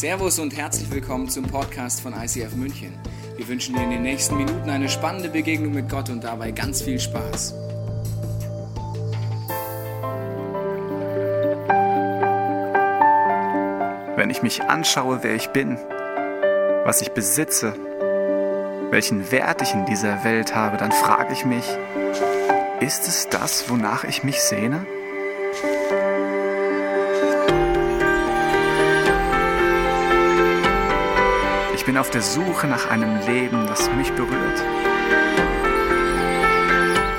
Servus und herzlich willkommen zum Podcast von ICF München. Wir wünschen dir in den nächsten Minuten eine spannende Begegnung mit Gott und dabei ganz viel Spaß. Wenn ich mich anschaue, wer ich bin, was ich besitze, welchen Wert ich in dieser Welt habe, dann frage ich mich, ist es das, wonach ich mich sehne? Bin auf der Suche nach einem Leben, das mich berührt.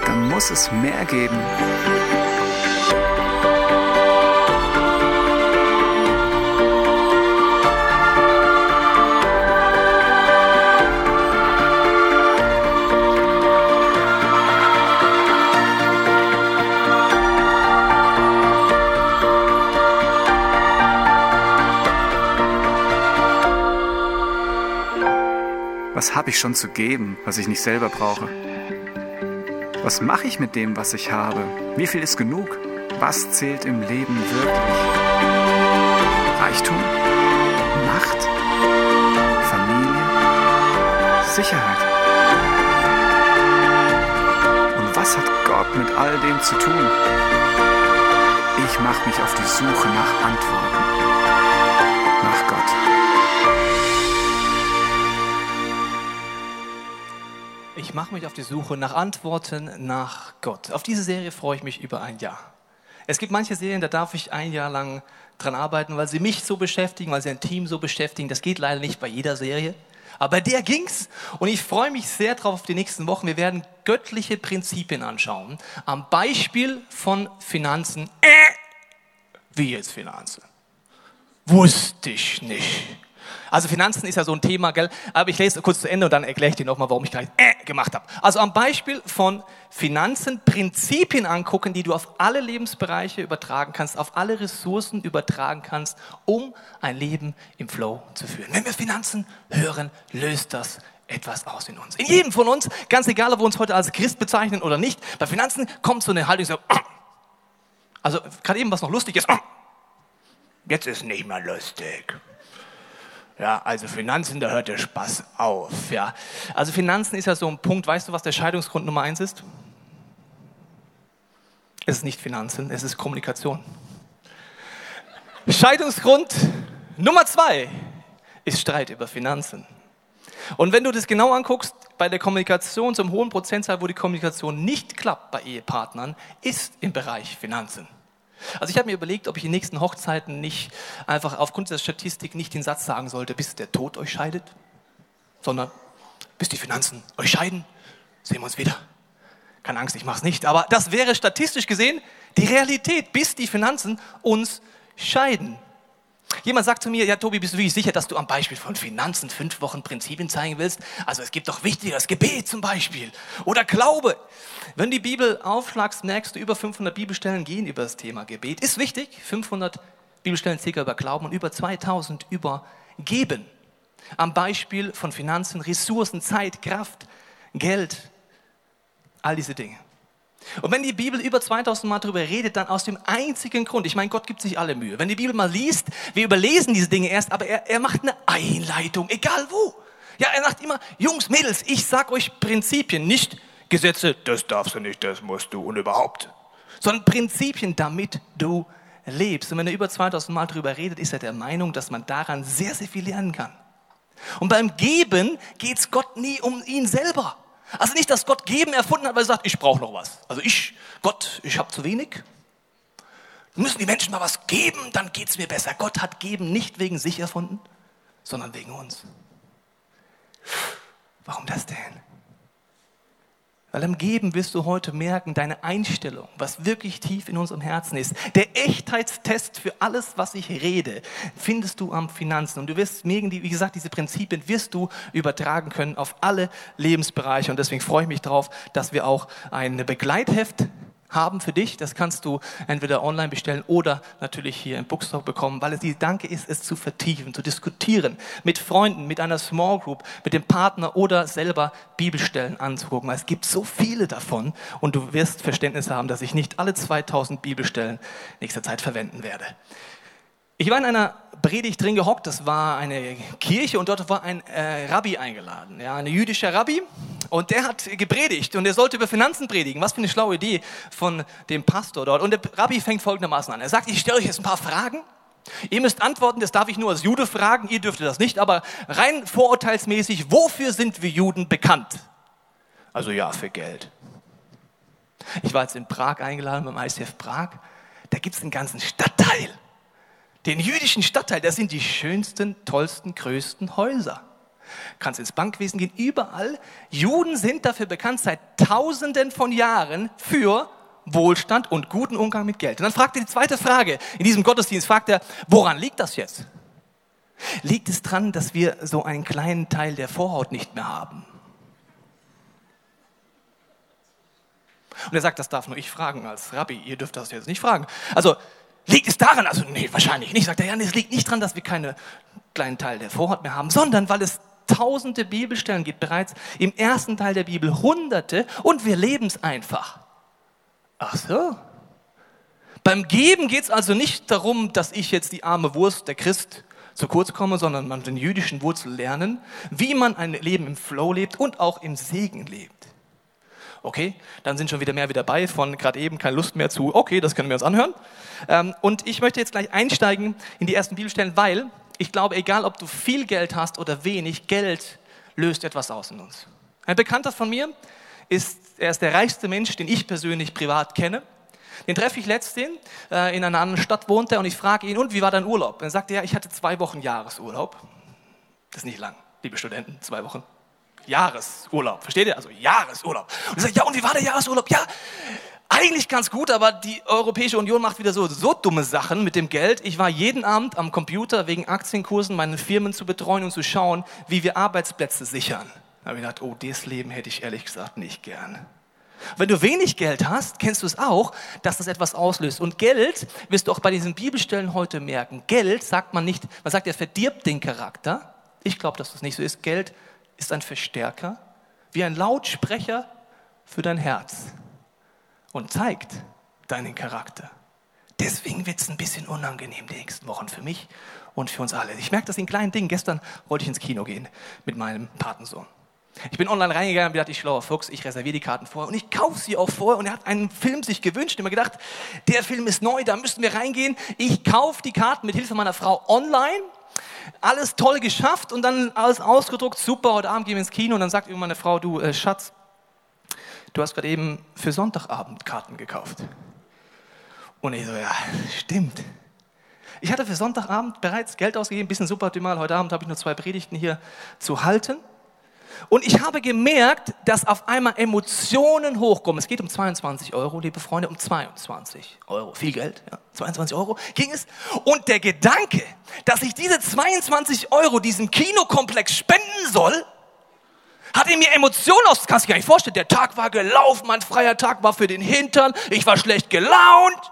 Dann muss es mehr geben. Habe ich schon zu geben, was ich nicht selber brauche? Was mache ich mit dem, was ich habe? Wie viel ist genug? Was zählt im Leben wirklich? Reichtum? Macht? Familie? Sicherheit? Und was hat Gott mit all dem zu tun? Ich mache mich auf die Suche nach Antworten. Nach Gott. Ich mache mich auf die Suche nach Antworten nach Gott. Auf diese Serie freue ich mich über ein Jahr. Es gibt manche Serien, da darf ich ein Jahr lang dran arbeiten, weil sie mich so beschäftigen, weil sie ein Team so beschäftigen. Das geht leider nicht bei jeder Serie. Aber bei der ging's und ich freue mich sehr drauf auf die nächsten Wochen. Wir werden göttliche Prinzipien anschauen. Am Beispiel von Finanzen. Äh, wie jetzt Finanzen? Wusste ich nicht. Also Finanzen ist ja so ein Thema, gell? Aber ich lese kurz zu Ende und dann erkläre ich dir nochmal, warum ich gerade äh gemacht habe. Also am Beispiel von Finanzen Prinzipien angucken, die du auf alle Lebensbereiche übertragen kannst, auf alle Ressourcen übertragen kannst, um ein Leben im Flow zu führen. Wenn wir Finanzen hören, löst das etwas aus in uns. In jedem von uns, ganz egal, ob wir uns heute als Christ bezeichnen oder nicht, bei Finanzen kommt so eine Haltung so, also gerade eben was noch lustig ist, jetzt ist nicht mehr lustig. Ja, also Finanzen, da hört der Spaß auf. Ja. Also Finanzen ist ja so ein Punkt. Weißt du, was der Scheidungsgrund Nummer eins ist? Es ist nicht Finanzen, es ist Kommunikation. Scheidungsgrund Nummer zwei ist Streit über Finanzen. Und wenn du das genau anguckst, bei der Kommunikation zum hohen Prozentzahl, wo die Kommunikation nicht klappt bei Ehepartnern, ist im Bereich Finanzen. Also ich habe mir überlegt, ob ich in den nächsten Hochzeiten nicht einfach aufgrund der Statistik nicht den Satz sagen sollte, bis der Tod euch scheidet, sondern bis die Finanzen euch scheiden, sehen wir uns wieder. Keine Angst, ich mache es nicht. Aber das wäre statistisch gesehen die Realität, bis die Finanzen uns scheiden. Jemand sagt zu mir, ja Tobi, bist du wirklich sicher, dass du am Beispiel von Finanzen fünf Wochen Prinzipien zeigen willst? Also es gibt doch wichtigeres Gebet zum Beispiel oder Glaube. Wenn die Bibel aufschlagst, merkst du, über 500 Bibelstellen gehen über das Thema Gebet. Ist wichtig, 500 Bibelstellen circa über Glauben und über 2000 über Geben. Am Beispiel von Finanzen, Ressourcen, Zeit, Kraft, Geld, all diese Dinge. Und wenn die Bibel über 2000 Mal darüber redet, dann aus dem einzigen Grund, ich meine, Gott gibt sich alle Mühe. Wenn die Bibel mal liest, wir überlesen diese Dinge erst, aber er, er macht eine Einleitung, egal wo. Ja, er sagt immer, Jungs, Mädels, ich sag euch Prinzipien, nicht Gesetze, das darfst du nicht, das musst du und überhaupt. Sondern Prinzipien, damit du lebst. Und wenn er über 2000 Mal darüber redet, ist er der Meinung, dass man daran sehr, sehr viel lernen kann. Und beim Geben geht es Gott nie um ihn selber. Also nicht, dass Gott geben erfunden hat, weil er sagt, ich brauche noch was. Also ich, Gott, ich habe zu wenig. Müssen die Menschen mal was geben, dann geht es mir besser. Gott hat geben nicht wegen sich erfunden, sondern wegen uns. Warum das denn? Weil am Geben wirst du heute merken, deine Einstellung, was wirklich tief in unserem Herzen ist. Der Echtheitstest für alles, was ich rede, findest du am Finanzen. Und du wirst wie gesagt, diese Prinzipien wirst du übertragen können auf alle Lebensbereiche. Und deswegen freue ich mich darauf, dass wir auch ein Begleitheft haben für dich. Das kannst du entweder online bestellen oder natürlich hier im Bookstore bekommen, weil es die Danke ist, es zu vertiefen, zu diskutieren, mit Freunden, mit einer Small Group, mit dem Partner oder selber Bibelstellen anzugucken. Es gibt so viele davon und du wirst Verständnis haben, dass ich nicht alle 2000 Bibelstellen nächster Zeit verwenden werde. Ich war in einer Predigt drin gehockt. Das war eine Kirche und dort war ein äh, Rabbi eingeladen, ja, ein jüdischer Rabbi. Und der hat gepredigt und er sollte über Finanzen predigen. Was für eine schlaue Idee von dem Pastor dort. Und der Rabbi fängt folgendermaßen an. Er sagt, ich stelle euch jetzt ein paar Fragen. Ihr müsst antworten, das darf ich nur als Jude fragen, ihr dürft das nicht, aber rein vorurteilsmäßig, wofür sind wir Juden bekannt? Also ja, für Geld. Ich war jetzt in Prag eingeladen beim ICF Prag. Da gibt es einen ganzen Stadtteil. Den jüdischen Stadtteil, das sind die schönsten, tollsten, größten Häuser kannst ins Bankwesen gehen, überall. Juden sind dafür bekannt seit Tausenden von Jahren für Wohlstand und guten Umgang mit Geld. Und dann fragt er die zweite Frage. In diesem Gottesdienst fragt er, woran liegt das jetzt? Liegt es daran, dass wir so einen kleinen Teil der Vorhaut nicht mehr haben? Und er sagt, das darf nur ich fragen als Rabbi, ihr dürft das jetzt nicht fragen. Also liegt es daran, also nee, wahrscheinlich nicht, sagt er, ja, es liegt nicht daran, dass wir keinen kleinen Teil der Vorhaut mehr haben, sondern weil es tausende Bibelstellen gibt, bereits im ersten Teil der Bibel hunderte und wir leben es einfach. Ach so. Beim Geben geht es also nicht darum, dass ich jetzt die arme Wurst, der Christ, zu kurz komme, sondern man den jüdischen Wurzel lernen, wie man ein Leben im Flow lebt und auch im Segen lebt. Okay, dann sind schon wieder mehr wieder dabei, von gerade eben keine Lust mehr zu, okay, das können wir uns anhören. Ähm, und ich möchte jetzt gleich einsteigen in die ersten Bibelstellen, weil ich glaube, egal ob du viel Geld hast oder wenig, Geld löst etwas aus in uns. Ein Bekannter von mir ist, er ist der reichste Mensch, den ich persönlich privat kenne. Den treffe ich letztens, äh, in einer anderen Stadt wohnt er und ich frage ihn, und wie war dein Urlaub? Er sagt, ja, ich hatte zwei Wochen Jahresurlaub. Das ist nicht lang, liebe Studenten, zwei Wochen. Jahresurlaub, versteht ihr? Also Jahresurlaub. Und er sagt, ja, und wie war der Jahresurlaub? Ja, eigentlich ganz gut, aber die Europäische Union macht wieder so, so dumme Sachen mit dem Geld. Ich war jeden Abend am Computer wegen Aktienkursen meine Firmen zu betreuen und zu schauen, wie wir Arbeitsplätze sichern. Da habe ich gedacht, oh, das Leben hätte ich ehrlich gesagt nicht gern. Wenn du wenig Geld hast, kennst du es auch, dass das etwas auslöst. Und Geld, wirst du auch bei diesen Bibelstellen heute merken, Geld sagt man nicht, man sagt, er verdirbt den Charakter. Ich glaube, dass das nicht so ist. Geld ist ein Verstärker, wie ein Lautsprecher für dein Herz und zeigt deinen Charakter. Deswegen wird es ein bisschen unangenehm die nächsten Wochen für mich und für uns alle. Ich merke das in kleinen Dingen. Gestern wollte ich ins Kino gehen mit meinem Patensohn. Ich bin online reingegangen und dachte, ich schlauer Fuchs, ich reserviere die Karten vorher und ich kaufe sie auch vorher. Und er hat einen Film sich gewünscht. Mir gedacht, der Film ist neu, da müssen wir reingehen. Ich kaufe die Karten mit Hilfe meiner Frau online. Alles toll geschafft und dann alles ausgedruckt. Super, heute Abend gehen wir ins Kino. Und dann sagt irgendwann meine Frau, du äh, Schatz, du hast gerade eben für Sonntagabend Karten gekauft. Und ich so, ja, stimmt. Ich hatte für Sonntagabend bereits Geld ausgegeben, bisschen suboptimal. Heute Abend habe ich nur zwei Predigten hier zu halten. Und ich habe gemerkt, dass auf einmal Emotionen hochkommen. Es geht um 22 Euro, liebe Freunde, um 22 Euro. Viel Geld, ja, 22 Euro ging es. Und der Gedanke, dass ich diese 22 Euro diesem Kinokomplex spenden soll, hat in mir Emotionen aus, kannst du dir gar nicht vorstellen. Der Tag war gelaufen, mein freier Tag war für den Hintern, ich war schlecht gelaunt.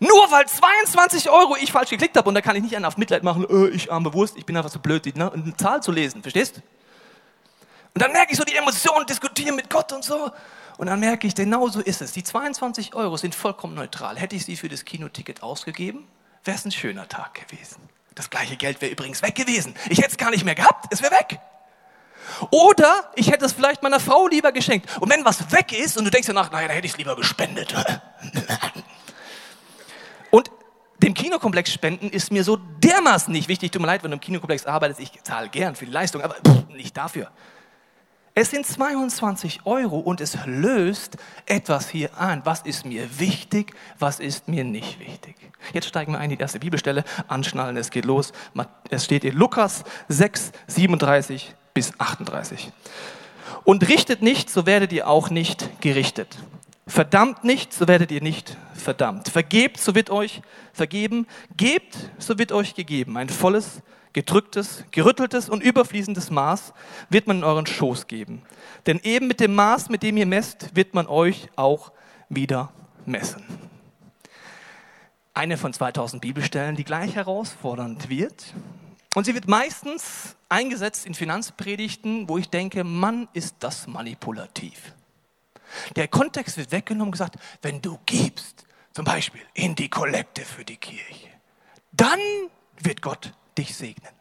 Nur weil 22 Euro ich falsch geklickt habe und da kann ich nicht einen auf Mitleid machen, äh, ich arme Wurst, ich bin einfach so blöd, ne, eine Zahl zu lesen, verstehst? Und dann merke ich so die Emotionen, diskutieren mit Gott und so. Und dann merke ich, genau so ist es. Die 22 Euro sind vollkommen neutral. Hätte ich sie für das Kinoticket ausgegeben, wäre es ein schöner Tag gewesen. Das gleiche Geld wäre übrigens weg gewesen. Ich hätte es gar nicht mehr gehabt, es wäre weg. Oder ich hätte es vielleicht meiner Frau lieber geschenkt. Und wenn was weg ist und du denkst danach, naja, da hätte ich es lieber gespendet. Und dem Kinokomplex spenden ist mir so dermaßen nicht wichtig. Tut mir leid, wenn du im Kinokomplex arbeitest, ich zahle gern für die Leistung, aber nicht dafür. Es sind 22 Euro und es löst etwas hier an. Was ist mir wichtig, was ist mir nicht wichtig? Jetzt steigen wir ein in die erste Bibelstelle, anschnallen, es geht los. Es steht in Lukas 6, 37 bis 38. Und richtet nicht, so werdet ihr auch nicht gerichtet. Verdammt nicht, so werdet ihr nicht verdammt. Vergebt, so wird euch vergeben. Gebt, so wird euch gegeben. Ein volles, gedrücktes, gerütteltes und überfließendes Maß wird man in euren Schoß geben. Denn eben mit dem Maß, mit dem ihr messt, wird man euch auch wieder messen. Eine von 2000 Bibelstellen, die gleich herausfordernd wird. Und sie wird meistens eingesetzt in Finanzpredigten, wo ich denke, Mann, ist das manipulativ. Der Kontext wird weggenommen und gesagt, wenn du gibst, zum Beispiel in die Kollekte für die Kirche, dann wird Gott dich segnen.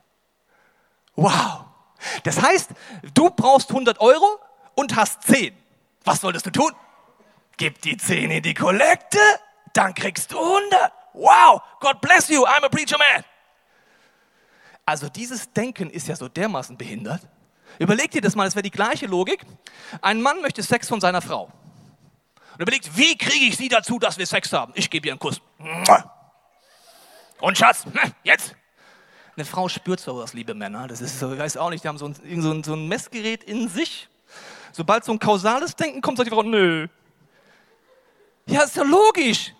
Wow. Das heißt, du brauchst 100 Euro und hast 10. Was solltest du tun? Gib die 10 in die Kollekte, dann kriegst du 100. Wow, God bless you, I'm a preacher man. Also dieses Denken ist ja so dermaßen behindert. Überleg dir das mal, es wäre die gleiche Logik. Ein Mann möchte Sex von seiner Frau. Und überlegt, wie kriege ich sie dazu, dass wir Sex haben? Ich gebe ihr einen Kuss. Und Schatz, hm, jetzt. Eine Frau spürt sowas, liebe Männer. Das ist so, ich weiß auch nicht, die haben so ein, so ein, so ein Messgerät in sich. Sobald so ein kausales Denken kommt, sagt die Frau, nö. Ja, ist ja logisch.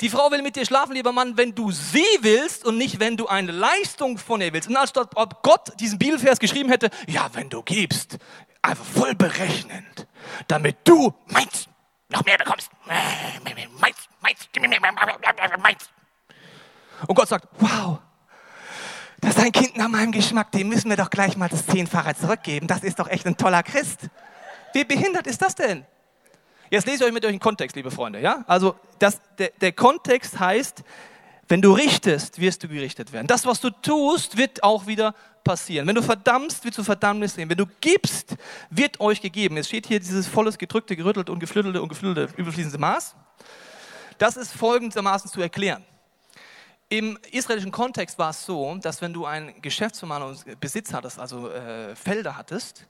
Die Frau will mit dir schlafen, lieber Mann, wenn du sie willst und nicht, wenn du eine Leistung von ihr willst. Und anstatt ob Gott diesen Bibelvers geschrieben hätte, ja, wenn du gibst, einfach voll berechnend, damit du meins noch mehr bekommst. Meins, meins, meins. Und Gott sagt, wow, das ist ein Kind nach meinem Geschmack, dem müssen wir doch gleich mal das Zehnfache zurückgeben. Das ist doch echt ein toller Christ. Wie behindert ist das denn? Jetzt lese ich euch mit euch den Kontext, liebe Freunde. Ja? Also das, der, der Kontext heißt, wenn du richtest, wirst du gerichtet werden. Das, was du tust, wird auch wieder passieren. Wenn du verdammst, wird du Verdammnis sehen. Wenn du gibst, wird euch gegeben. Es steht hier dieses volles, gedrückte, gerüttelte und geflügelte und geflügelte überfließende Maß. Das ist folgendermaßen zu erklären. Im israelischen Kontext war es so, dass wenn du ein Geschäftsmann und Besitz hattest, also äh, Felder hattest,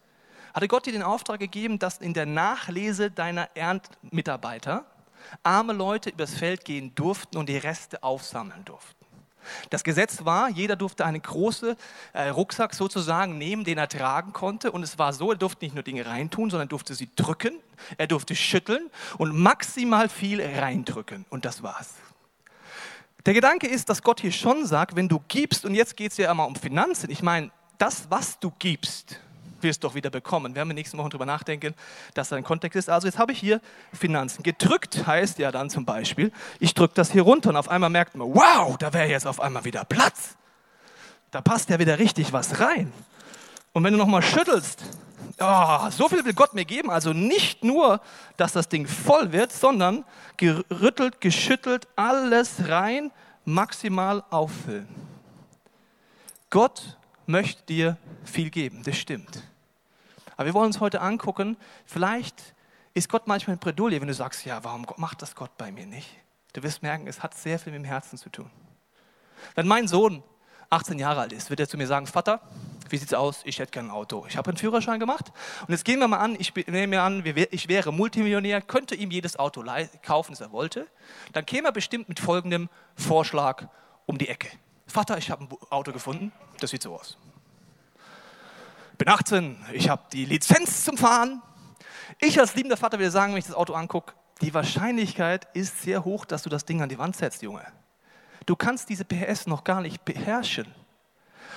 hatte Gott dir den Auftrag gegeben, dass in der Nachlese deiner Erntmitarbeiter arme Leute übers Feld gehen durften und die Reste aufsammeln durften. Das Gesetz war, jeder durfte einen großen äh, Rucksack sozusagen nehmen, den er tragen konnte. Und es war so, er durfte nicht nur Dinge reintun, sondern durfte sie drücken, er durfte schütteln und maximal viel reindrücken. Und das war's. Der Gedanke ist, dass Gott hier schon sagt, wenn du gibst, und jetzt geht es ja immer um Finanzen, ich meine, das, was du gibst, wirst du doch wieder bekommen. Wir haben in den nächsten Wochen darüber nachdenken, dass da ein Kontext ist. Also jetzt habe ich hier Finanzen. Gedrückt heißt ja dann zum Beispiel, ich drücke das hier runter und auf einmal merkt man, wow, da wäre jetzt auf einmal wieder Platz. Da passt ja wieder richtig was rein. Und wenn du nochmal schüttelst, oh, so viel will Gott mir geben, also nicht nur, dass das Ding voll wird, sondern gerüttelt, geschüttelt, alles rein, maximal auffüllen. Gott möchte dir viel geben, das stimmt. Aber wir wollen uns heute angucken, vielleicht ist Gott manchmal in Bredouille, wenn du sagst, ja, warum macht das Gott bei mir nicht? Du wirst merken, es hat sehr viel mit dem Herzen zu tun. Wenn mein Sohn 18 Jahre alt ist, wird er zu mir sagen, Vater, wie sieht's aus? Ich hätte gerne ein Auto. Ich habe einen Führerschein gemacht und jetzt gehen wir mal an, ich nehme mir an, ich wäre Multimillionär, könnte ihm jedes Auto kaufen, das er wollte. Dann käme er bestimmt mit folgendem Vorschlag um die Ecke. Vater, ich habe ein Auto gefunden, das sieht so aus. Bin 18, ich habe die Lizenz zum Fahren. Ich als liebender Vater würde sagen, wenn ich das Auto angucke, die Wahrscheinlichkeit ist sehr hoch, dass du das Ding an die Wand setzt, Junge. Du kannst diese PS noch gar nicht beherrschen.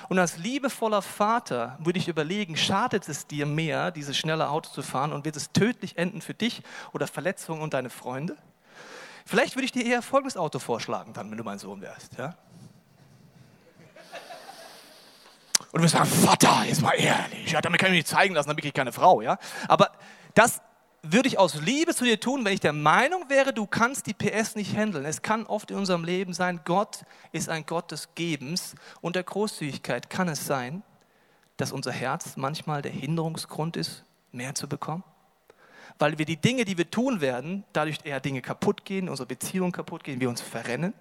Und als liebevoller Vater würde ich überlegen, schadet es dir mehr, dieses schnelle Auto zu fahren und wird es tödlich enden für dich oder Verletzungen und deine Freunde? Vielleicht würde ich dir eher folgendes Auto vorschlagen, dann, wenn du mein Sohn wärst. Ja? Und du wirst sagen, Vater, jetzt mal ehrlich, ja, damit kann ich mich nicht zeigen lassen, dann bin ich keine Frau. Ja? Aber das würde ich aus Liebe zu dir tun, wenn ich der Meinung wäre, du kannst die PS nicht handeln. Es kann oft in unserem Leben sein, Gott ist ein Gott des Gebens und der Großzügigkeit kann es sein, dass unser Herz manchmal der Hinderungsgrund ist, mehr zu bekommen. Weil wir die Dinge, die wir tun werden, dadurch eher Dinge kaputt gehen, unsere Beziehungen kaputt gehen, wir uns verrennen.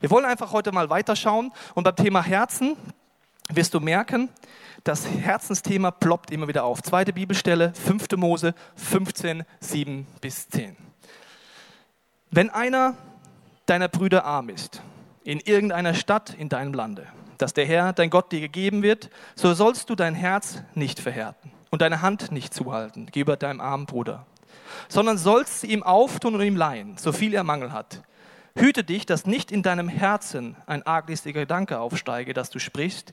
Wir wollen einfach heute mal weiterschauen und beim Thema Herzen wirst du merken, das Herzensthema ploppt immer wieder auf. Zweite Bibelstelle, 5. Mose 15, 7 bis 10. Wenn einer deiner Brüder arm ist, in irgendeiner Stadt in deinem Lande, das der Herr, dein Gott, dir gegeben wird, so sollst du dein Herz nicht verhärten und deine Hand nicht zuhalten gegenüber deinem armen Bruder, sondern sollst sie ihm auftun und ihm leihen, so viel er Mangel hat Hüte dich, dass nicht in deinem Herzen ein arglistiger Gedanke aufsteige, dass du sprichst.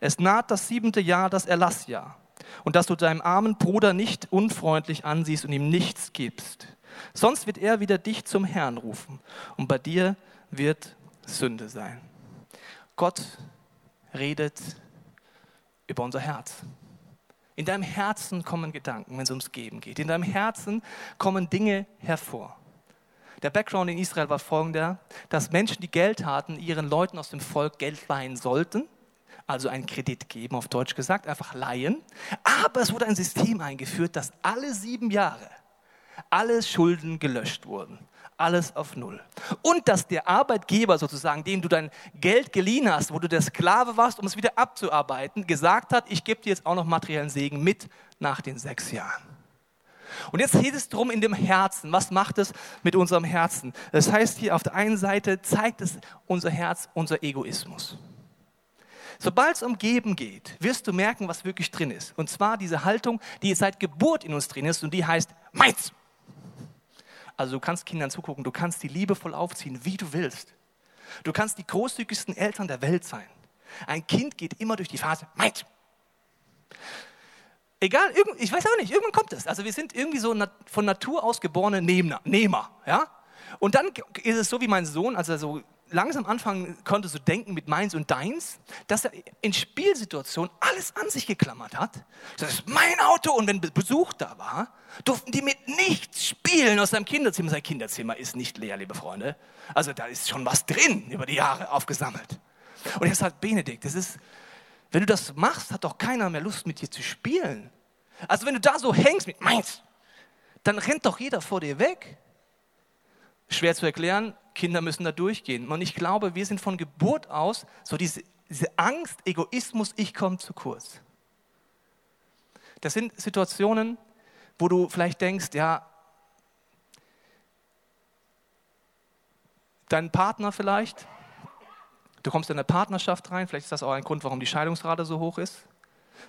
Es naht das siebente Jahr, das Erlassjahr. Und dass du deinem armen Bruder nicht unfreundlich ansiehst und ihm nichts gibst. Sonst wird er wieder dich zum Herrn rufen. Und bei dir wird Sünde sein. Gott redet über unser Herz. In deinem Herzen kommen Gedanken, wenn es ums Geben geht. In deinem Herzen kommen Dinge hervor. Der Background in Israel war folgender, dass Menschen, die Geld hatten, ihren Leuten aus dem Volk Geld leihen sollten, also einen Kredit geben, auf Deutsch gesagt, einfach leihen. Aber es wurde ein System eingeführt, dass alle sieben Jahre alle Schulden gelöscht wurden. Alles auf Null. Und dass der Arbeitgeber sozusagen, dem du dein Geld geliehen hast, wo du der Sklave warst, um es wieder abzuarbeiten, gesagt hat, ich gebe dir jetzt auch noch materiellen Segen mit nach den sechs Jahren. Und jetzt geht es darum in dem Herzen. Was macht es mit unserem Herzen? Das heißt hier auf der einen Seite zeigt es unser Herz, unser Egoismus. Sobald es um Geben geht, wirst du merken, was wirklich drin ist. Und zwar diese Haltung, die seit Geburt in uns drin ist und die heißt meins. Also du kannst Kindern zugucken, du kannst die liebevoll aufziehen, wie du willst. Du kannst die großzügigsten Eltern der Welt sein. Ein Kind geht immer durch die Phase meins. Egal, ich weiß auch nicht, irgendwann kommt es. Also wir sind irgendwie so von Natur aus geborene Nehmer, ja? Und dann ist es so wie mein Sohn, als er so langsam anfangen konnte zu denken mit meins und deins, dass er in Spielsituationen alles an sich geklammert hat. Das ist mein Auto und wenn Besuch da war, durften die mit nichts spielen aus seinem Kinderzimmer. Sein Kinderzimmer ist nicht leer, liebe Freunde. Also da ist schon was drin über die Jahre aufgesammelt. Und er sagt, Benedikt, das ist, wenn du das machst, hat doch keiner mehr Lust mit dir zu spielen. Also wenn du da so hängst mit meins, dann rennt doch jeder vor dir weg. Schwer zu erklären, Kinder müssen da durchgehen. Und ich glaube, wir sind von Geburt aus so diese, diese Angst, Egoismus, ich komme zu kurz. Das sind Situationen, wo du vielleicht denkst, ja, dein Partner vielleicht, Du kommst in eine Partnerschaft rein, vielleicht ist das auch ein Grund, warum die Scheidungsrate so hoch ist.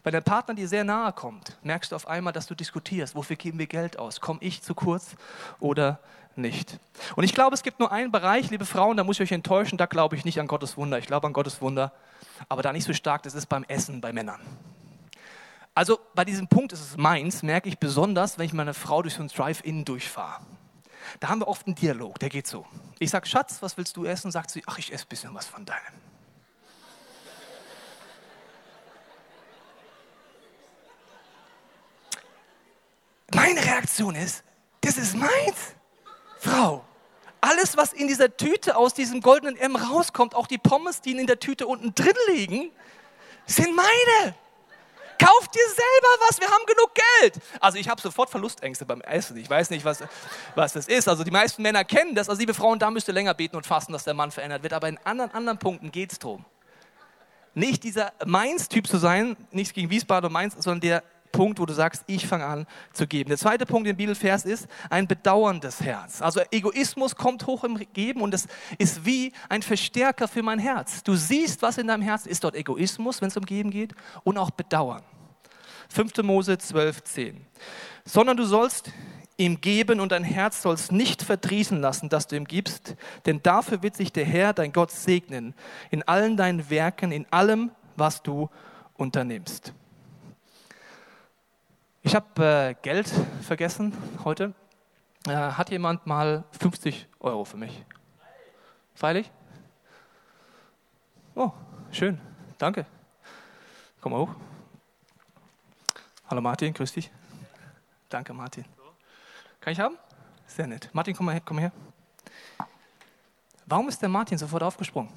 Wenn der Partner dir sehr nahe kommt, merkst du auf einmal, dass du diskutierst, wofür geben wir Geld aus? Komme ich zu kurz oder nicht? Und ich glaube, es gibt nur einen Bereich, liebe Frauen, da muss ich euch enttäuschen, da glaube ich nicht an Gottes Wunder. Ich glaube an Gottes Wunder, aber da nicht so stark, das ist beim Essen bei Männern. Also bei diesem Punkt ist es meins, merke ich besonders, wenn ich meine Frau durch so ein Drive-In durchfahre. Da haben wir oft einen Dialog, der geht so. Ich sage, Schatz, was willst du essen? Sagt sie, ach, ich esse ein bisschen was von deinem. Meine Reaktion ist, das ist meins. Frau, alles, was in dieser Tüte aus diesem goldenen M rauskommt, auch die Pommes, die in der Tüte unten drin liegen, sind meine. Kauf dir selber was, wir haben genug Geld. Also ich habe sofort Verlustängste beim Essen. Ich weiß nicht, was, was das ist. Also die meisten Männer kennen das. Also liebe Frauen, da müsst ihr länger beten und fasten, dass der Mann verändert wird. Aber in anderen, anderen Punkten geht es darum. Nicht dieser Mainz-Typ zu sein, nichts gegen Wiesbaden und Mainz, sondern der Punkt, wo du sagst, ich fange an zu geben. Der zweite Punkt im Bibelvers ist ein bedauerndes Herz. Also Egoismus kommt hoch im Geben und es ist wie ein Verstärker für mein Herz. Du siehst, was in deinem Herzen ist dort Egoismus, wenn es um Geben geht und auch Bedauern. 5. Mose 12, 10. Sondern du sollst ihm geben und dein Herz sollst nicht verdrießen lassen, dass du ihm gibst, denn dafür wird sich der Herr, dein Gott, segnen, in allen deinen Werken, in allem, was du unternimmst. Ich habe äh, Geld vergessen heute. Äh, hat jemand mal 50 Euro für mich? Freilich? Oh, schön. Danke. Komm mal hoch. Hallo Martin, grüß dich. Danke Martin. Kann ich haben? Sehr nett. Martin, komm mal her. Komm her. Warum ist der Martin sofort aufgesprungen?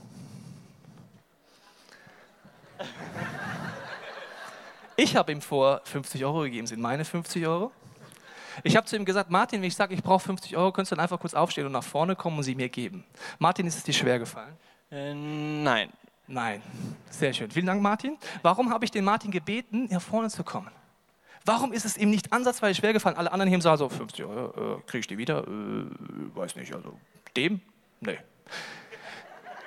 Ich habe ihm vor 50 Euro gegeben, sind meine 50 Euro. Ich habe zu ihm gesagt, Martin, wenn ich sage, ich brauche 50 Euro, könntest du dann einfach kurz aufstehen und nach vorne kommen und sie mir geben. Martin, ist es dir schwer gefallen? Äh, nein. Nein. Sehr schön. Vielen Dank, Martin. Warum habe ich den Martin gebeten, nach vorne zu kommen? Warum ist es ihm nicht ansatzweise schwer gefallen? Alle anderen hier im Saal so, 50 Euro, äh, kriege ich die wieder? Äh, weiß nicht, also dem? Nee.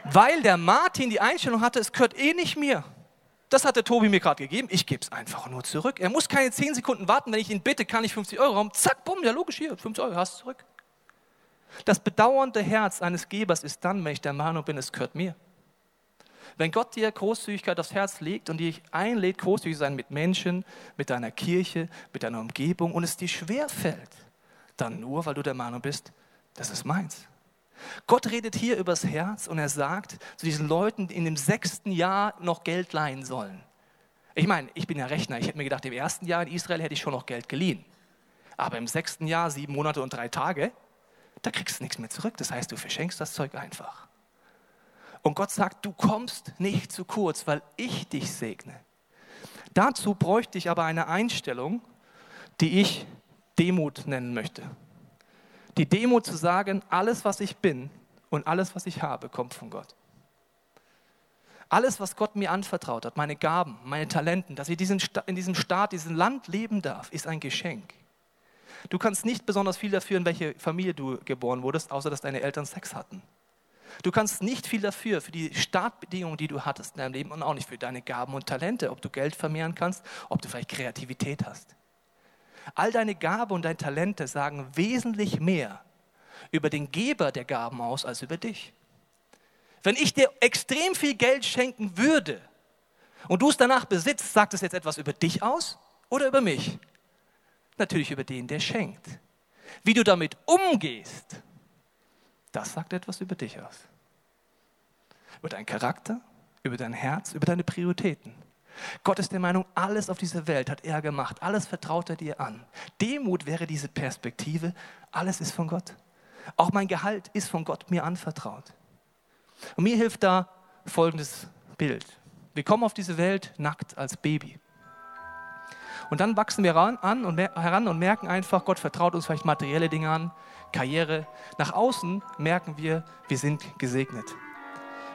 Weil der Martin die Einstellung hatte, es gehört eh nicht mir. Das hat der Tobi mir gerade gegeben, ich gebe es einfach nur zurück. Er muss keine 10 Sekunden warten, wenn ich ihn bitte, kann ich 50 Euro haben. Zack, bumm, ja logisch, hier, 50 Euro, hast du zurück. Das bedauernde Herz eines Gebers ist dann, wenn ich der Meinung bin, es gehört mir. Wenn Gott dir Großzügigkeit aufs Herz legt und dich einlädt, großzügig zu sein mit Menschen, mit deiner Kirche, mit deiner Umgebung und es dir schwer fällt, dann nur, weil du der Meinung bist, das ist meins. Gott redet hier übers Herz und er sagt zu diesen Leuten, die in dem sechsten Jahr noch Geld leihen sollen. Ich meine, ich bin ja Rechner. Ich hätte mir gedacht, im ersten Jahr in Israel hätte ich schon noch Geld geliehen. Aber im sechsten Jahr, sieben Monate und drei Tage, da kriegst du nichts mehr zurück. Das heißt, du verschenkst das Zeug einfach. Und Gott sagt, du kommst nicht zu kurz, weil ich dich segne. Dazu bräuchte ich aber eine Einstellung, die ich Demut nennen möchte. Die Demut zu sagen, alles, was ich bin und alles, was ich habe, kommt von Gott. Alles, was Gott mir anvertraut hat, meine Gaben, meine Talenten, dass ich diesen, in diesem Staat, diesem Land leben darf, ist ein Geschenk. Du kannst nicht besonders viel dafür, in welche Familie du geboren wurdest, außer dass deine Eltern Sex hatten. Du kannst nicht viel dafür, für die Startbedingungen, die du hattest in deinem Leben und auch nicht für deine Gaben und Talente, ob du Geld vermehren kannst, ob du vielleicht Kreativität hast. All deine Gaben und deine Talente sagen wesentlich mehr über den Geber der Gaben aus als über dich. Wenn ich dir extrem viel Geld schenken würde und du es danach besitzt, sagt es jetzt etwas über dich aus oder über mich? Natürlich über den, der schenkt. Wie du damit umgehst, das sagt etwas über dich aus. Über deinen Charakter, über dein Herz, über deine Prioritäten. Gott ist der Meinung, alles auf dieser Welt hat er gemacht, alles vertraut er dir an. Demut wäre diese Perspektive, alles ist von Gott. Auch mein Gehalt ist von Gott mir anvertraut. Und mir hilft da folgendes Bild. Wir kommen auf diese Welt nackt als Baby. Und dann wachsen wir ran, an und heran und merken einfach, Gott vertraut uns vielleicht materielle Dinge an, Karriere. Nach außen merken wir, wir sind gesegnet.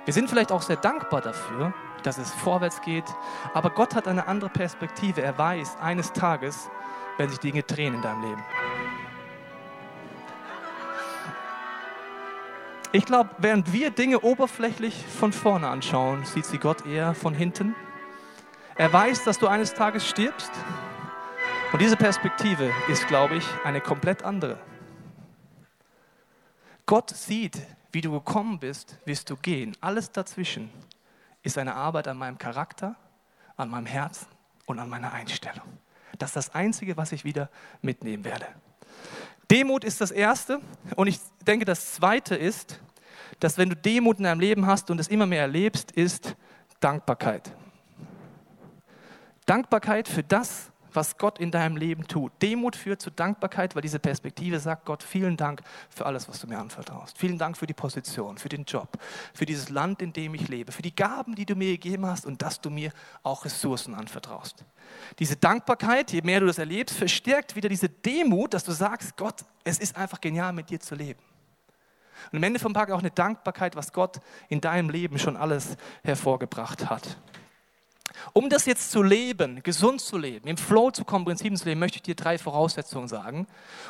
Wir sind vielleicht auch sehr dankbar dafür, dass es vorwärts geht, aber Gott hat eine andere Perspektive. Er weiß, eines Tages werden sich Dinge drehen in deinem Leben. Ich glaube, während wir Dinge oberflächlich von vorne anschauen, sieht sie Gott eher von hinten. Er weiß, dass du eines Tages stirbst. Und diese Perspektive ist, glaube ich, eine komplett andere. Gott sieht, wie du gekommen bist, wirst du gehen. Alles dazwischen ist eine Arbeit an meinem Charakter, an meinem Herzen und an meiner Einstellung. Das ist das Einzige, was ich wieder mitnehmen werde. Demut ist das Erste. Und ich denke, das Zweite ist, dass wenn du Demut in deinem Leben hast und es immer mehr erlebst, ist Dankbarkeit. Dankbarkeit für das, was Gott in deinem Leben tut. Demut führt zu Dankbarkeit, weil diese Perspektive sagt, Gott, vielen Dank für alles, was du mir anvertraust. Vielen Dank für die Position, für den Job, für dieses Land, in dem ich lebe, für die Gaben, die du mir gegeben hast und dass du mir auch Ressourcen anvertraust. Diese Dankbarkeit, je mehr du das erlebst, verstärkt wieder diese Demut, dass du sagst, Gott, es ist einfach genial, mit dir zu leben. Und am Ende vom Tag auch eine Dankbarkeit, was Gott in deinem Leben schon alles hervorgebracht hat. Um das jetzt zu leben, gesund zu leben, im Flow zu kommen, Prinzipien zu leben, möchte ich dir drei Voraussetzungen sagen.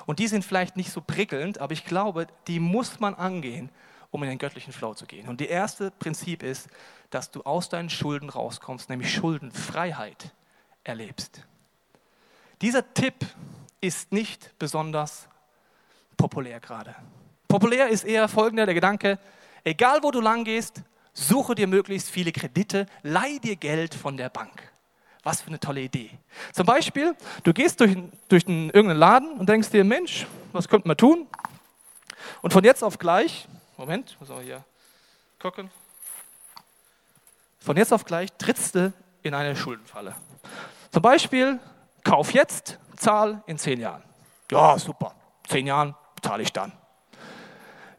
Und die sind vielleicht nicht so prickelnd, aber ich glaube, die muss man angehen, um in den göttlichen Flow zu gehen. Und die erste Prinzip ist, dass du aus deinen Schulden rauskommst, nämlich Schuldenfreiheit erlebst. Dieser Tipp ist nicht besonders populär gerade. Populär ist eher folgender der Gedanke, egal wo du lang gehst, Suche dir möglichst viele Kredite, leih dir Geld von der Bank. Was für eine tolle Idee. Zum Beispiel, du gehst durch, durch einen, irgendeinen Laden und denkst dir, Mensch, was könnte man tun? Und von jetzt auf gleich, Moment, muss auch hier gucken. Von jetzt auf gleich trittst du in eine Schuldenfalle. Zum Beispiel, kauf jetzt, zahl in zehn Jahren. Ja, super. Zehn Jahren zahle ich dann.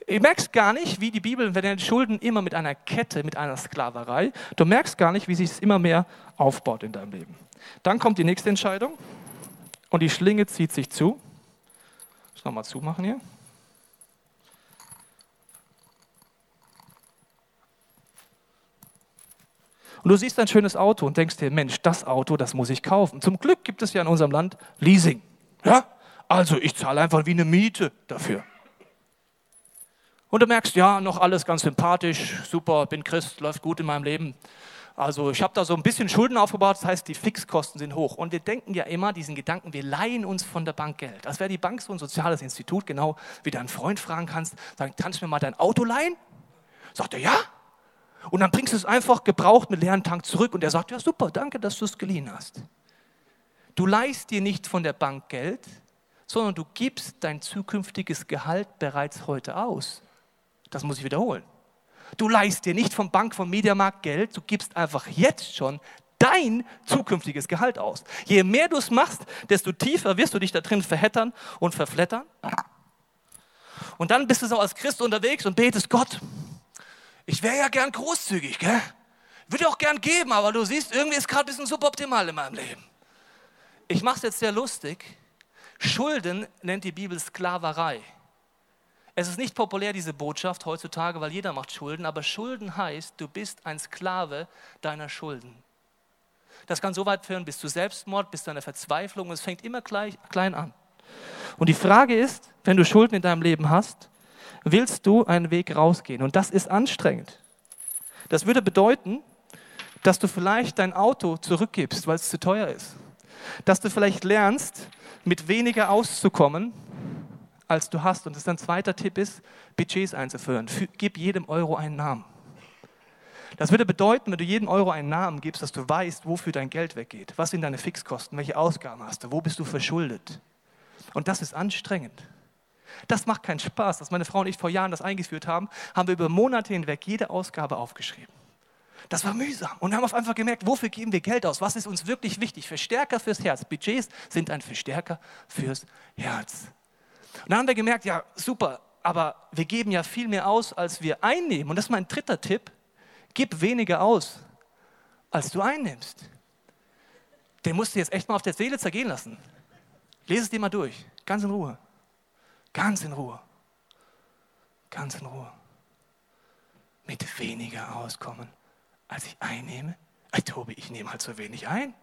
Du merkst gar nicht, wie die Bibel, wenn deine Schulden immer mit einer Kette, mit einer Sklaverei, du merkst gar nicht, wie sich es immer mehr aufbaut in deinem Leben. Dann kommt die nächste Entscheidung und die Schlinge zieht sich zu. Ich muss nochmal zumachen hier. Und du siehst ein schönes Auto und denkst dir, Mensch, das Auto, das muss ich kaufen. Zum Glück gibt es ja in unserem Land Leasing. Ja? Also ich zahle einfach wie eine Miete dafür. Und du merkst, ja, noch alles ganz sympathisch, super, bin Christ, läuft gut in meinem Leben. Also ich habe da so ein bisschen Schulden aufgebaut, das heißt, die Fixkosten sind hoch. Und wir denken ja immer diesen Gedanken, wir leihen uns von der Bank Geld. Als wäre die Bank so ein soziales Institut, genau wie dein Freund fragen kannst, sagen, kannst du mir mal dein Auto leihen? Sagt er, ja. Und dann bringst du es einfach gebraucht mit leeren Tank zurück und er sagt, ja super, danke, dass du es geliehen hast. Du leihst dir nicht von der Bank Geld, sondern du gibst dein zukünftiges Gehalt bereits heute aus. Das muss ich wiederholen. Du leihst dir nicht vom Bank, vom Mediamarkt Geld, du gibst einfach jetzt schon dein zukünftiges Gehalt aus. Je mehr du es machst, desto tiefer wirst du dich da drin verhettern und verflettern. Und dann bist du so als Christ unterwegs und betest Gott. Ich wäre ja gern großzügig, gell? Würde auch gern geben, aber du siehst, irgendwie ist gerade ein bisschen suboptimal in meinem Leben. Ich mache es jetzt sehr lustig. Schulden nennt die Bibel Sklaverei. Es ist nicht populär, diese Botschaft heutzutage, weil jeder macht Schulden, aber Schulden heißt, du bist ein Sklave deiner Schulden. Das kann so weit führen bis zu Selbstmord, bis zu einer Verzweiflung. Es fängt immer gleich, klein an. Und die Frage ist, wenn du Schulden in deinem Leben hast, willst du einen Weg rausgehen? Und das ist anstrengend. Das würde bedeuten, dass du vielleicht dein Auto zurückgibst, weil es zu teuer ist. Dass du vielleicht lernst, mit weniger auszukommen, als du hast. Und das ist ein zweiter Tipp ist, Budgets einzuführen. Gib jedem Euro einen Namen. Das würde bedeuten, wenn du jedem Euro einen Namen gibst, dass du weißt, wofür dein Geld weggeht. Was sind deine Fixkosten? Welche Ausgaben hast du? Wo bist du verschuldet? Und das ist anstrengend. Das macht keinen Spaß. Als meine Frau und ich vor Jahren das eingeführt haben, haben wir über Monate hinweg jede Ausgabe aufgeschrieben. Das war mühsam. Und haben auf einfach gemerkt, wofür geben wir Geld aus? Was ist uns wirklich wichtig? Verstärker fürs Herz. Budgets sind ein Verstärker fürs Herz. Und dann haben wir gemerkt, ja, super, aber wir geben ja viel mehr aus, als wir einnehmen. Und das ist mein dritter Tipp. Gib weniger aus, als du einnimmst. Den musst du jetzt echt mal auf der Seele zergehen lassen. Lese es dir mal durch, ganz in Ruhe. Ganz in Ruhe. Ganz in Ruhe. Mit weniger auskommen, als ich einnehme. Ey, Tobi, ich nehme halt so wenig ein.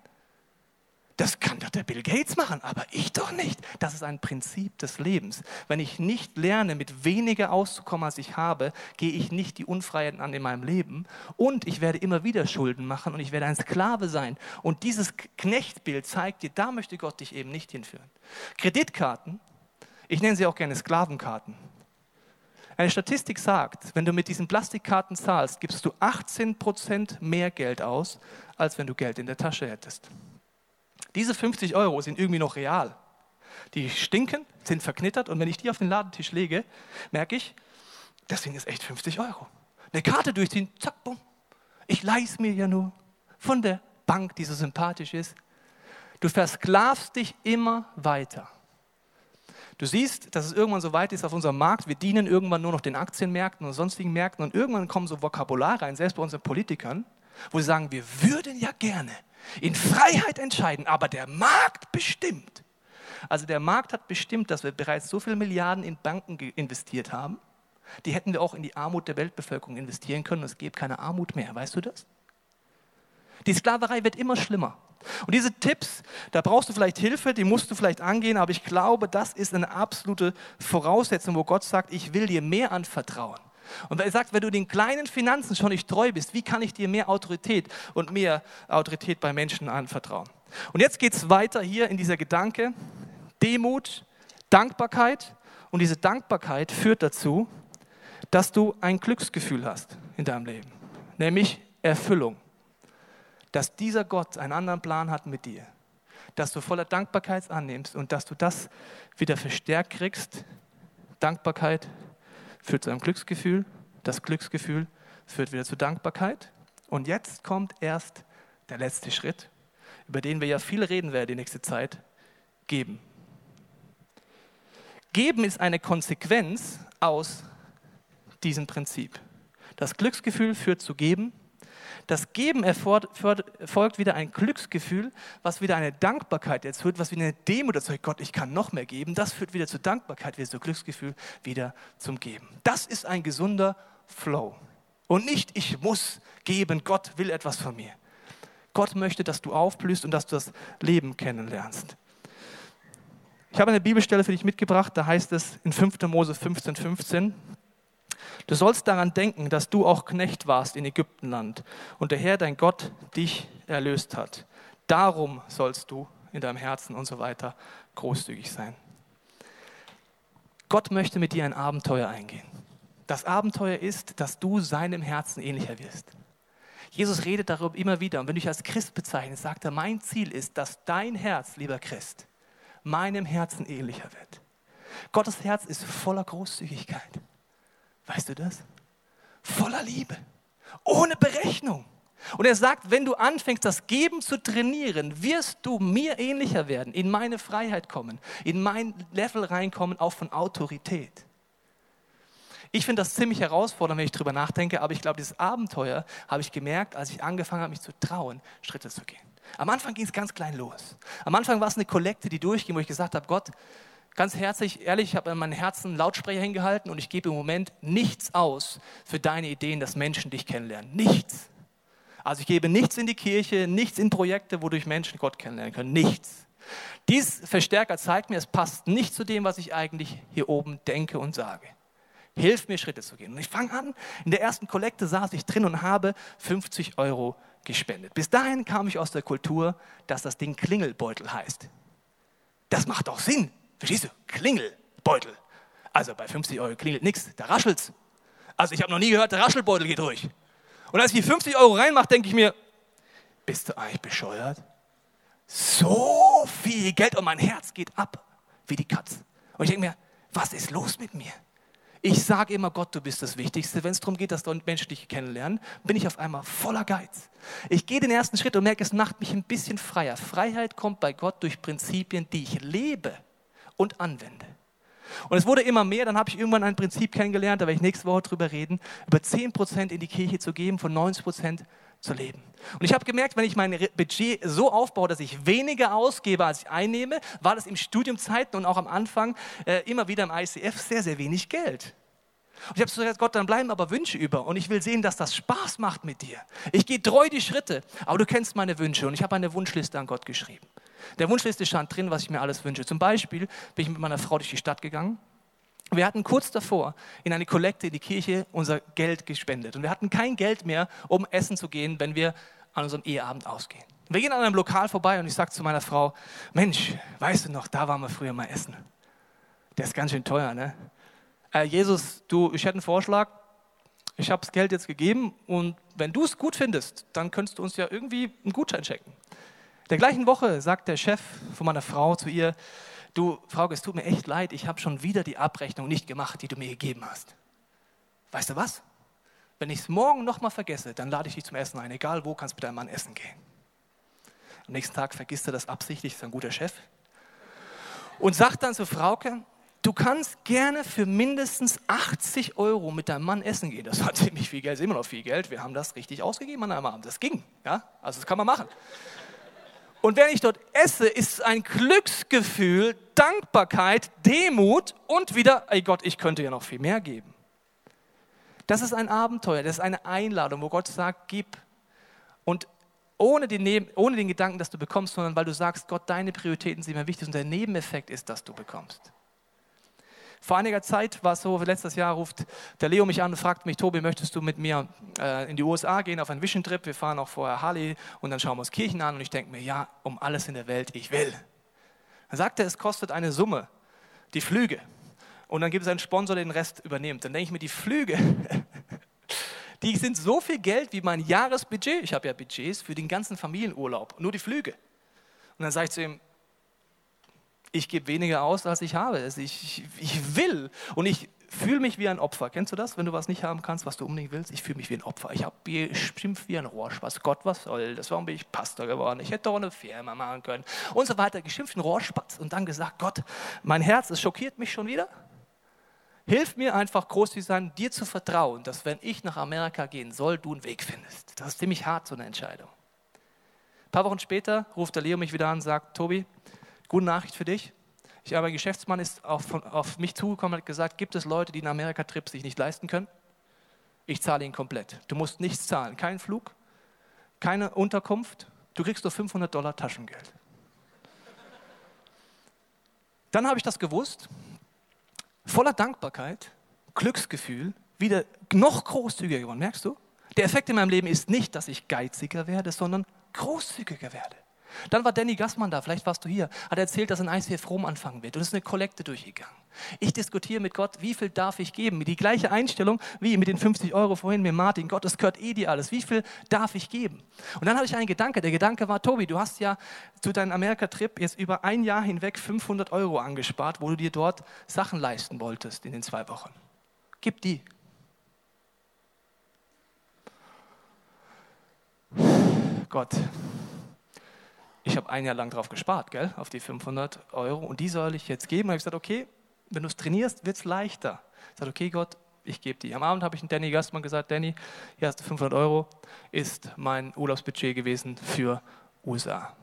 Das kann doch der Bill Gates machen, aber ich doch nicht. Das ist ein Prinzip des Lebens. Wenn ich nicht lerne, mit weniger auszukommen, als ich habe, gehe ich nicht die Unfreiheiten an in meinem Leben und ich werde immer wieder Schulden machen und ich werde ein Sklave sein. Und dieses Knechtbild zeigt dir, da möchte Gott dich eben nicht hinführen. Kreditkarten, ich nenne sie auch gerne Sklavenkarten. Eine Statistik sagt, wenn du mit diesen Plastikkarten zahlst, gibst du 18 mehr Geld aus, als wenn du Geld in der Tasche hättest. Diese 50 Euro sind irgendwie noch real. Die stinken, sind verknittert und wenn ich die auf den Ladentisch lege, merke ich, das sind jetzt echt 50 Euro. Eine Karte durchziehen, zack, bumm. Ich leih's mir ja nur von der Bank, die so sympathisch ist. Du versklavst dich immer weiter. Du siehst, dass es irgendwann so weit ist auf unserem Markt, wir dienen irgendwann nur noch den Aktienmärkten und sonstigen Märkten und irgendwann kommen so Vokabular rein, selbst bei unseren Politikern, wo sie sagen, wir würden ja gerne in Freiheit entscheiden, aber der Markt bestimmt. Also der Markt hat bestimmt, dass wir bereits so viele Milliarden in Banken investiert haben. Die hätten wir auch in die Armut der Weltbevölkerung investieren können. Es gäbe keine Armut mehr. Weißt du das? Die Sklaverei wird immer schlimmer. Und diese Tipps, da brauchst du vielleicht Hilfe, die musst du vielleicht angehen, aber ich glaube, das ist eine absolute Voraussetzung, wo Gott sagt, ich will dir mehr anvertrauen. Und er sagt, wenn du den kleinen Finanzen schon nicht treu bist, wie kann ich dir mehr Autorität und mehr Autorität bei Menschen anvertrauen? Und jetzt geht es weiter hier in dieser Gedanke, Demut, Dankbarkeit. Und diese Dankbarkeit führt dazu, dass du ein Glücksgefühl hast in deinem Leben, nämlich Erfüllung. Dass dieser Gott einen anderen Plan hat mit dir, dass du voller Dankbarkeit annimmst und dass du das wieder verstärkt kriegst. Dankbarkeit führt zu einem Glücksgefühl. Das Glücksgefühl führt wieder zu Dankbarkeit. Und jetzt kommt erst der letzte Schritt, über den wir ja viel reden werden die nächste Zeit, geben. Geben ist eine Konsequenz aus diesem Prinzip. Das Glücksgefühl führt zu Geben das Geben erfolgt wieder ein Glücksgefühl, was wieder eine Dankbarkeit erzeugt, was wieder eine Demut erzeugt. Gott, ich kann noch mehr geben. Das führt wieder zur Dankbarkeit, wieder zu Glücksgefühl, wieder zum Geben. Das ist ein gesunder Flow. Und nicht, ich muss geben, Gott will etwas von mir. Gott möchte, dass du aufblühst und dass du das Leben kennenlernst. Ich habe eine Bibelstelle für dich mitgebracht, da heißt es in 5. Mose 15, 15, Du sollst daran denken, dass du auch Knecht warst in Ägyptenland und der Herr, dein Gott, dich erlöst hat. Darum sollst du in deinem Herzen und so weiter großzügig sein. Gott möchte mit dir ein Abenteuer eingehen. Das Abenteuer ist, dass du seinem Herzen ähnlicher wirst. Jesus redet darüber immer wieder. Und wenn du dich als Christ bezeichnest, sagt er, mein Ziel ist, dass dein Herz, lieber Christ, meinem Herzen ähnlicher wird. Gottes Herz ist voller Großzügigkeit. Weißt du das? Voller Liebe, ohne Berechnung. Und er sagt, wenn du anfängst, das Geben zu trainieren, wirst du mir ähnlicher werden, in meine Freiheit kommen, in mein Level reinkommen, auch von Autorität. Ich finde das ziemlich herausfordernd, wenn ich drüber nachdenke, aber ich glaube, dieses Abenteuer habe ich gemerkt, als ich angefangen habe, mich zu trauen, Schritte zu gehen. Am Anfang ging es ganz klein los. Am Anfang war es eine Kollekte, die durchging, wo ich gesagt habe, Gott, ganz herzlich, ehrlich, ich habe in meinem Herzen Lautsprecher hingehalten und ich gebe im Moment nichts aus für deine Ideen, dass Menschen dich kennenlernen. Nichts. Also ich gebe nichts in die Kirche, nichts in Projekte, wodurch Menschen Gott kennenlernen können. Nichts. Dies Verstärker zeigt mir, es passt nicht zu dem, was ich eigentlich hier oben denke und sage. Hilf mir, Schritte zu gehen. Und ich fange an, in der ersten Kollekte saß ich drin und habe 50 Euro gespendet. Bis dahin kam ich aus der Kultur, dass das Ding Klingelbeutel heißt. Das macht doch Sinn. Verstehst du? Klingelbeutel. Also bei 50 Euro klingelt nichts, da raschelt's. Also ich habe noch nie gehört, der Raschelbeutel geht durch. Und als ich die 50 Euro reinmache, denke ich mir, bist du eigentlich bescheuert? So viel Geld und mein Herz geht ab wie die Katze. Und ich denke mir, was ist los mit mir? Ich sage immer, Gott, du bist das Wichtigste. Wenn es darum geht, dass Menschen dich kennenlernen, bin ich auf einmal voller Geiz. Ich gehe den ersten Schritt und merke, es macht mich ein bisschen freier. Freiheit kommt bei Gott durch Prinzipien, die ich lebe und anwende. Und es wurde immer mehr, dann habe ich irgendwann ein Prinzip kennengelernt, da werde ich nächste Woche drüber reden, über 10% in die Kirche zu geben, von 90% zu leben. Und ich habe gemerkt, wenn ich mein Budget so aufbaue, dass ich weniger ausgebe, als ich einnehme, war das im Studiumzeiten und auch am Anfang äh, immer wieder im ICF sehr, sehr wenig Geld. Und ich habe gesagt, Gott, dann bleiben aber Wünsche über. Und ich will sehen, dass das Spaß macht mit dir. Ich gehe treu die Schritte, aber du kennst meine Wünsche. Und ich habe eine Wunschliste an Gott geschrieben. Der Wunschliste stand drin, was ich mir alles wünsche. Zum Beispiel bin ich mit meiner Frau durch die Stadt gegangen. Wir hatten kurz davor in eine Kollekte in die Kirche unser Geld gespendet. Und wir hatten kein Geld mehr, um essen zu gehen, wenn wir an unserem Eheabend ausgehen. Wir gehen an einem Lokal vorbei und ich sage zu meiner Frau, Mensch, weißt du noch, da waren wir früher mal essen. Der ist ganz schön teuer, ne? Äh, Jesus, du, ich hätte einen Vorschlag. Ich habe das Geld jetzt gegeben und wenn du es gut findest, dann könntest du uns ja irgendwie einen Gutschein schenken. Der gleichen Woche sagt der Chef von meiner Frau zu ihr, du Frau, es tut mir echt leid, ich habe schon wieder die Abrechnung nicht gemacht, die du mir gegeben hast. Weißt du was? Wenn ich es morgen nochmal vergesse, dann lade ich dich zum Essen ein. Egal wo, kannst du mit deinem Mann essen gehen. Am nächsten Tag vergisst er das absichtlich, ist ein guter Chef. Und sagt dann zu Frauke, du kannst gerne für mindestens 80 Euro mit deinem Mann essen gehen. Das war ziemlich viel Geld, ist immer noch viel Geld. Wir haben das richtig ausgegeben an einem Abend. Das ging. Ja? Also das kann man machen. Und wenn ich dort esse, ist es ein Glücksgefühl, Dankbarkeit, Demut und wieder, ey Gott, ich könnte ja noch viel mehr geben. Das ist ein Abenteuer, das ist eine Einladung, wo Gott sagt, gib. Und ohne den, ohne den Gedanken, dass du bekommst, sondern weil du sagst, Gott, deine Prioritäten sind mir wichtig und der Nebeneffekt ist, dass du bekommst. Vor einiger Zeit war es so, letztes Jahr ruft der Leo mich an und fragt mich, Tobi, möchtest du mit mir äh, in die USA gehen auf einen Vision Trip? Wir fahren auch vorher Harley und dann schauen wir uns Kirchen an und ich denke mir, ja, um alles in der Welt, ich will. Dann sagt er, es kostet eine Summe, die Flüge. Und dann gibt es einen Sponsor, der den Rest übernimmt. Dann denke ich mir, die Flüge, die sind so viel Geld wie mein Jahresbudget. Ich habe ja Budgets für den ganzen Familienurlaub, nur die Flüge. Und dann sage ich zu ihm, ich gebe weniger aus, als ich habe. Also ich, ich will und ich fühle mich wie ein Opfer. Kennst du das, wenn du was nicht haben kannst, was du unbedingt willst? Ich fühle mich wie ein Opfer. Ich habe bestimmt wie ein Rohrspatz. Gott, was soll das? Warum bin ich Pastor geworden? Ich hätte doch eine Firma machen können. Und so weiter. Geschimpft, ein Rohrspatz. Und dann gesagt, Gott, mein Herz, es schockiert mich schon wieder. Hilf mir einfach groß zu sein, dir zu vertrauen, dass wenn ich nach Amerika gehen soll, du einen Weg findest. Das ist ziemlich hart, so eine Entscheidung. Ein paar Wochen später ruft der Leo mich wieder an und sagt, Tobi, Gute Nachricht für dich. Ich habe ein Geschäftsmann ist auf, auf mich zugekommen und hat gesagt, gibt es Leute, die einen Amerika-Trip sich nicht leisten können? Ich zahle ihn komplett. Du musst nichts zahlen. Kein Flug, keine Unterkunft. Du kriegst nur 500 Dollar Taschengeld. Dann habe ich das gewusst. Voller Dankbarkeit, Glücksgefühl, wieder noch großzügiger geworden. Merkst du? Der Effekt in meinem Leben ist nicht, dass ich geiziger werde, sondern großzügiger werde. Dann war Danny Gassmann da, vielleicht warst du hier, hat erzählt, dass ein ICF Rom anfangen wird und es ist eine Kollekte durchgegangen. Ich diskutiere mit Gott, wie viel darf ich geben? Die gleiche Einstellung wie mit den 50 Euro vorhin mit Martin. Gott, es gehört eh dir alles. Wie viel darf ich geben? Und dann habe ich einen Gedanke. Der Gedanke war, Tobi, du hast ja zu deinem Amerika-Trip jetzt über ein Jahr hinweg 500 Euro angespart, wo du dir dort Sachen leisten wolltest in den zwei Wochen. Gib die. Gott, ich habe ein Jahr lang drauf gespart, gell, auf die 500 Euro und die soll ich jetzt geben. Und ich gesagt, okay, wenn du es trainierst, wird es leichter. Ich sage, okay, Gott, ich gebe die. Am Abend habe ich den Danny Gastmann gesagt, Danny, hier hast du 500 Euro, ist mein Urlaubsbudget gewesen für USA.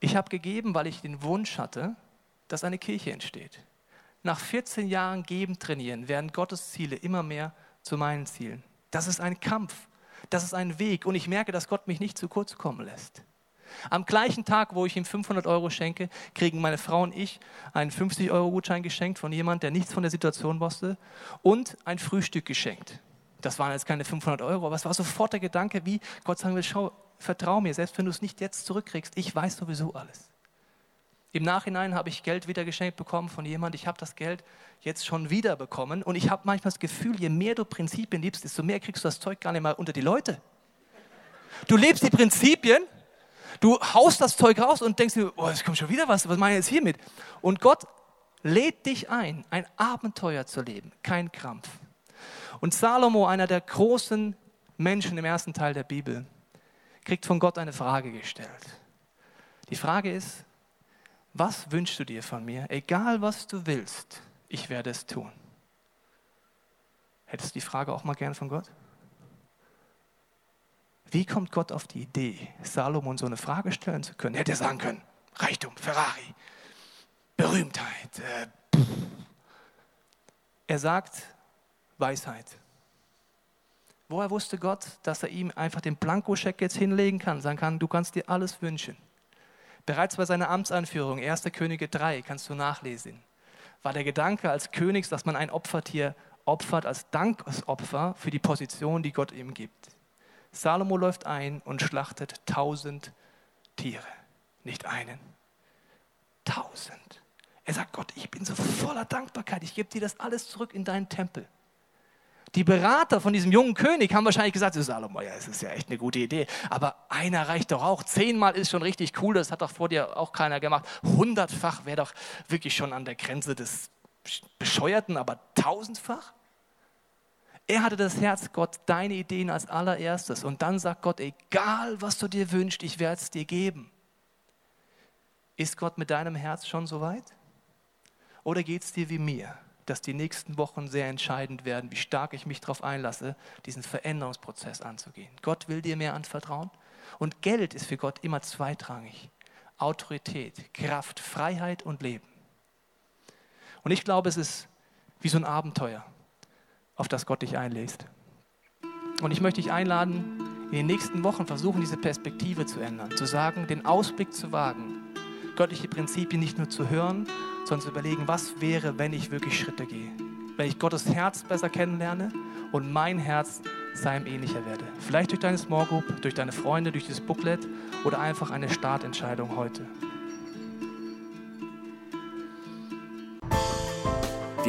Ich habe gegeben, weil ich den Wunsch hatte, dass eine Kirche entsteht. Nach 14 Jahren Geben, Trainieren werden Gottes Ziele immer mehr zu meinen Zielen. Das ist ein Kampf, das ist ein Weg und ich merke, dass Gott mich nicht zu kurz kommen lässt. Am gleichen Tag, wo ich ihm 500 Euro schenke, kriegen meine Frau und ich einen 50-Euro-Gutschein geschenkt von jemandem, der nichts von der Situation wusste und ein Frühstück geschenkt. Das waren jetzt keine 500 Euro, aber es war sofort der Gedanke, wie Gott sagen will, schau, vertrau mir, selbst wenn du es nicht jetzt zurückkriegst, ich weiß sowieso alles. Im Nachhinein habe ich Geld wieder geschenkt bekommen von jemandem, ich habe das Geld jetzt schon wieder bekommen und ich habe manchmal das Gefühl, je mehr du Prinzipien liebst, desto mehr kriegst du das Zeug gar nicht mal unter die Leute. Du lebst die Prinzipien Du haust das Zeug raus und denkst dir, oh, es kommt schon wieder was, was mache ich jetzt hiermit? Und Gott lädt dich ein, ein Abenteuer zu leben, kein Krampf. Und Salomo, einer der großen Menschen im ersten Teil der Bibel, kriegt von Gott eine Frage gestellt. Die Frage ist, was wünschst du dir von mir? Egal was du willst, ich werde es tun. Hättest du die Frage auch mal gern von Gott? Wie kommt Gott auf die Idee, Salomon so eine Frage stellen zu können? Hätte er sagen können, Reichtum, Ferrari, Berühmtheit. Äh, er sagt Weisheit. Woher wusste Gott, dass er ihm einfach den Blankoscheck jetzt hinlegen kann, sagen kann, du kannst dir alles wünschen? Bereits bei seiner Amtsanführung, 1. Könige 3, kannst du nachlesen, war der Gedanke als Königs, dass man ein Opfertier opfert als Dankesopfer für die Position, die Gott ihm gibt. Salomo läuft ein und schlachtet tausend Tiere. Nicht einen, tausend. Er sagt, Gott, ich bin so voller Dankbarkeit, ich gebe dir das alles zurück in deinen Tempel. Die Berater von diesem jungen König haben wahrscheinlich gesagt, Salomo, ja, es ist ja echt eine gute Idee, aber einer reicht doch auch. Zehnmal ist schon richtig cool, das hat doch vor dir auch keiner gemacht. Hundertfach wäre doch wirklich schon an der Grenze des Bescheuerten, aber tausendfach? Er hatte das Herz, Gott, deine Ideen als allererstes. Und dann sagt Gott, egal was du dir wünschst, ich werde es dir geben. Ist Gott mit deinem Herz schon so weit? Oder geht es dir wie mir, dass die nächsten Wochen sehr entscheidend werden, wie stark ich mich darauf einlasse, diesen Veränderungsprozess anzugehen? Gott will dir mehr anvertrauen. Und Geld ist für Gott immer zweitrangig. Autorität, Kraft, Freiheit und Leben. Und ich glaube, es ist wie so ein Abenteuer auf das Gott dich einlädt. Und ich möchte dich einladen, in den nächsten Wochen versuchen, diese Perspektive zu ändern, zu sagen, den Ausblick zu wagen, göttliche Prinzipien nicht nur zu hören, sondern zu überlegen, was wäre, wenn ich wirklich Schritte gehe, wenn ich Gottes Herz besser kennenlerne und mein Herz seinem ähnlicher werde. Vielleicht durch deine Small Group, durch deine Freunde, durch dieses Booklet oder einfach eine Startentscheidung heute.